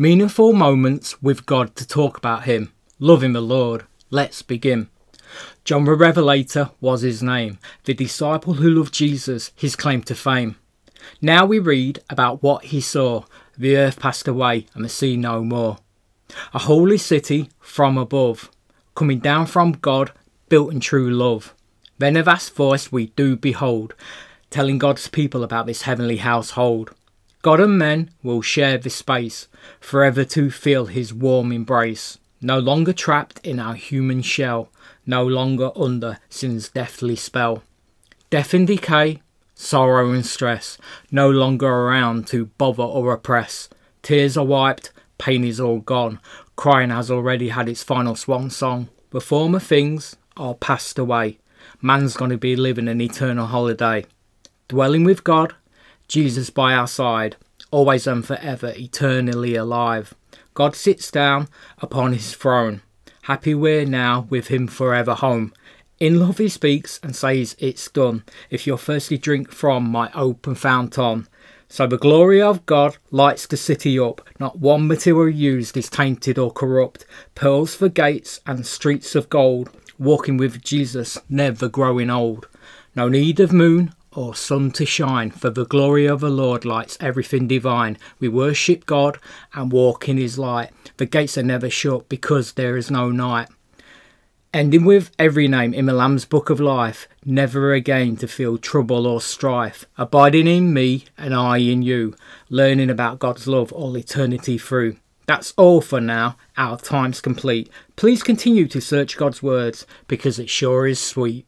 Meaningful moments with God to talk about Him. Loving the Lord. Let's begin. John the Revelator was his name, the disciple who loved Jesus, his claim to fame. Now we read about what he saw. The earth passed away and the sea no more. A holy city from above, coming down from God, built in true love. Then a vast voice we do behold, telling God's people about this heavenly household. God and men will share this space, forever to feel his warm embrace. No longer trapped in our human shell, no longer under sin's deathly spell. Death and decay, sorrow and stress, no longer around to bother or oppress. Tears are wiped, pain is all gone, crying has already had its final swan song. The former things are passed away. Man's going to be living an eternal holiday. Dwelling with God, Jesus by our side, always and forever, eternally alive. God sits down upon his throne. Happy we're now with him forever home. In love he speaks and says it's done. If you're thirsty, drink from my open fountain. So the glory of God lights the city up. Not one material used is tainted or corrupt. Pearls for gates and streets of gold. Walking with Jesus, never growing old. No need of moon or sun to shine, for the glory of the Lord lights everything divine. We worship God and walk in his light. The gates are never shut because there is no night. Ending with every name in the Lamb's book of life, never again to feel trouble or strife. Abiding in me and I in you, learning about God's love all eternity through. That's all for now. Our time's complete. Please continue to search God's words because it sure is sweet.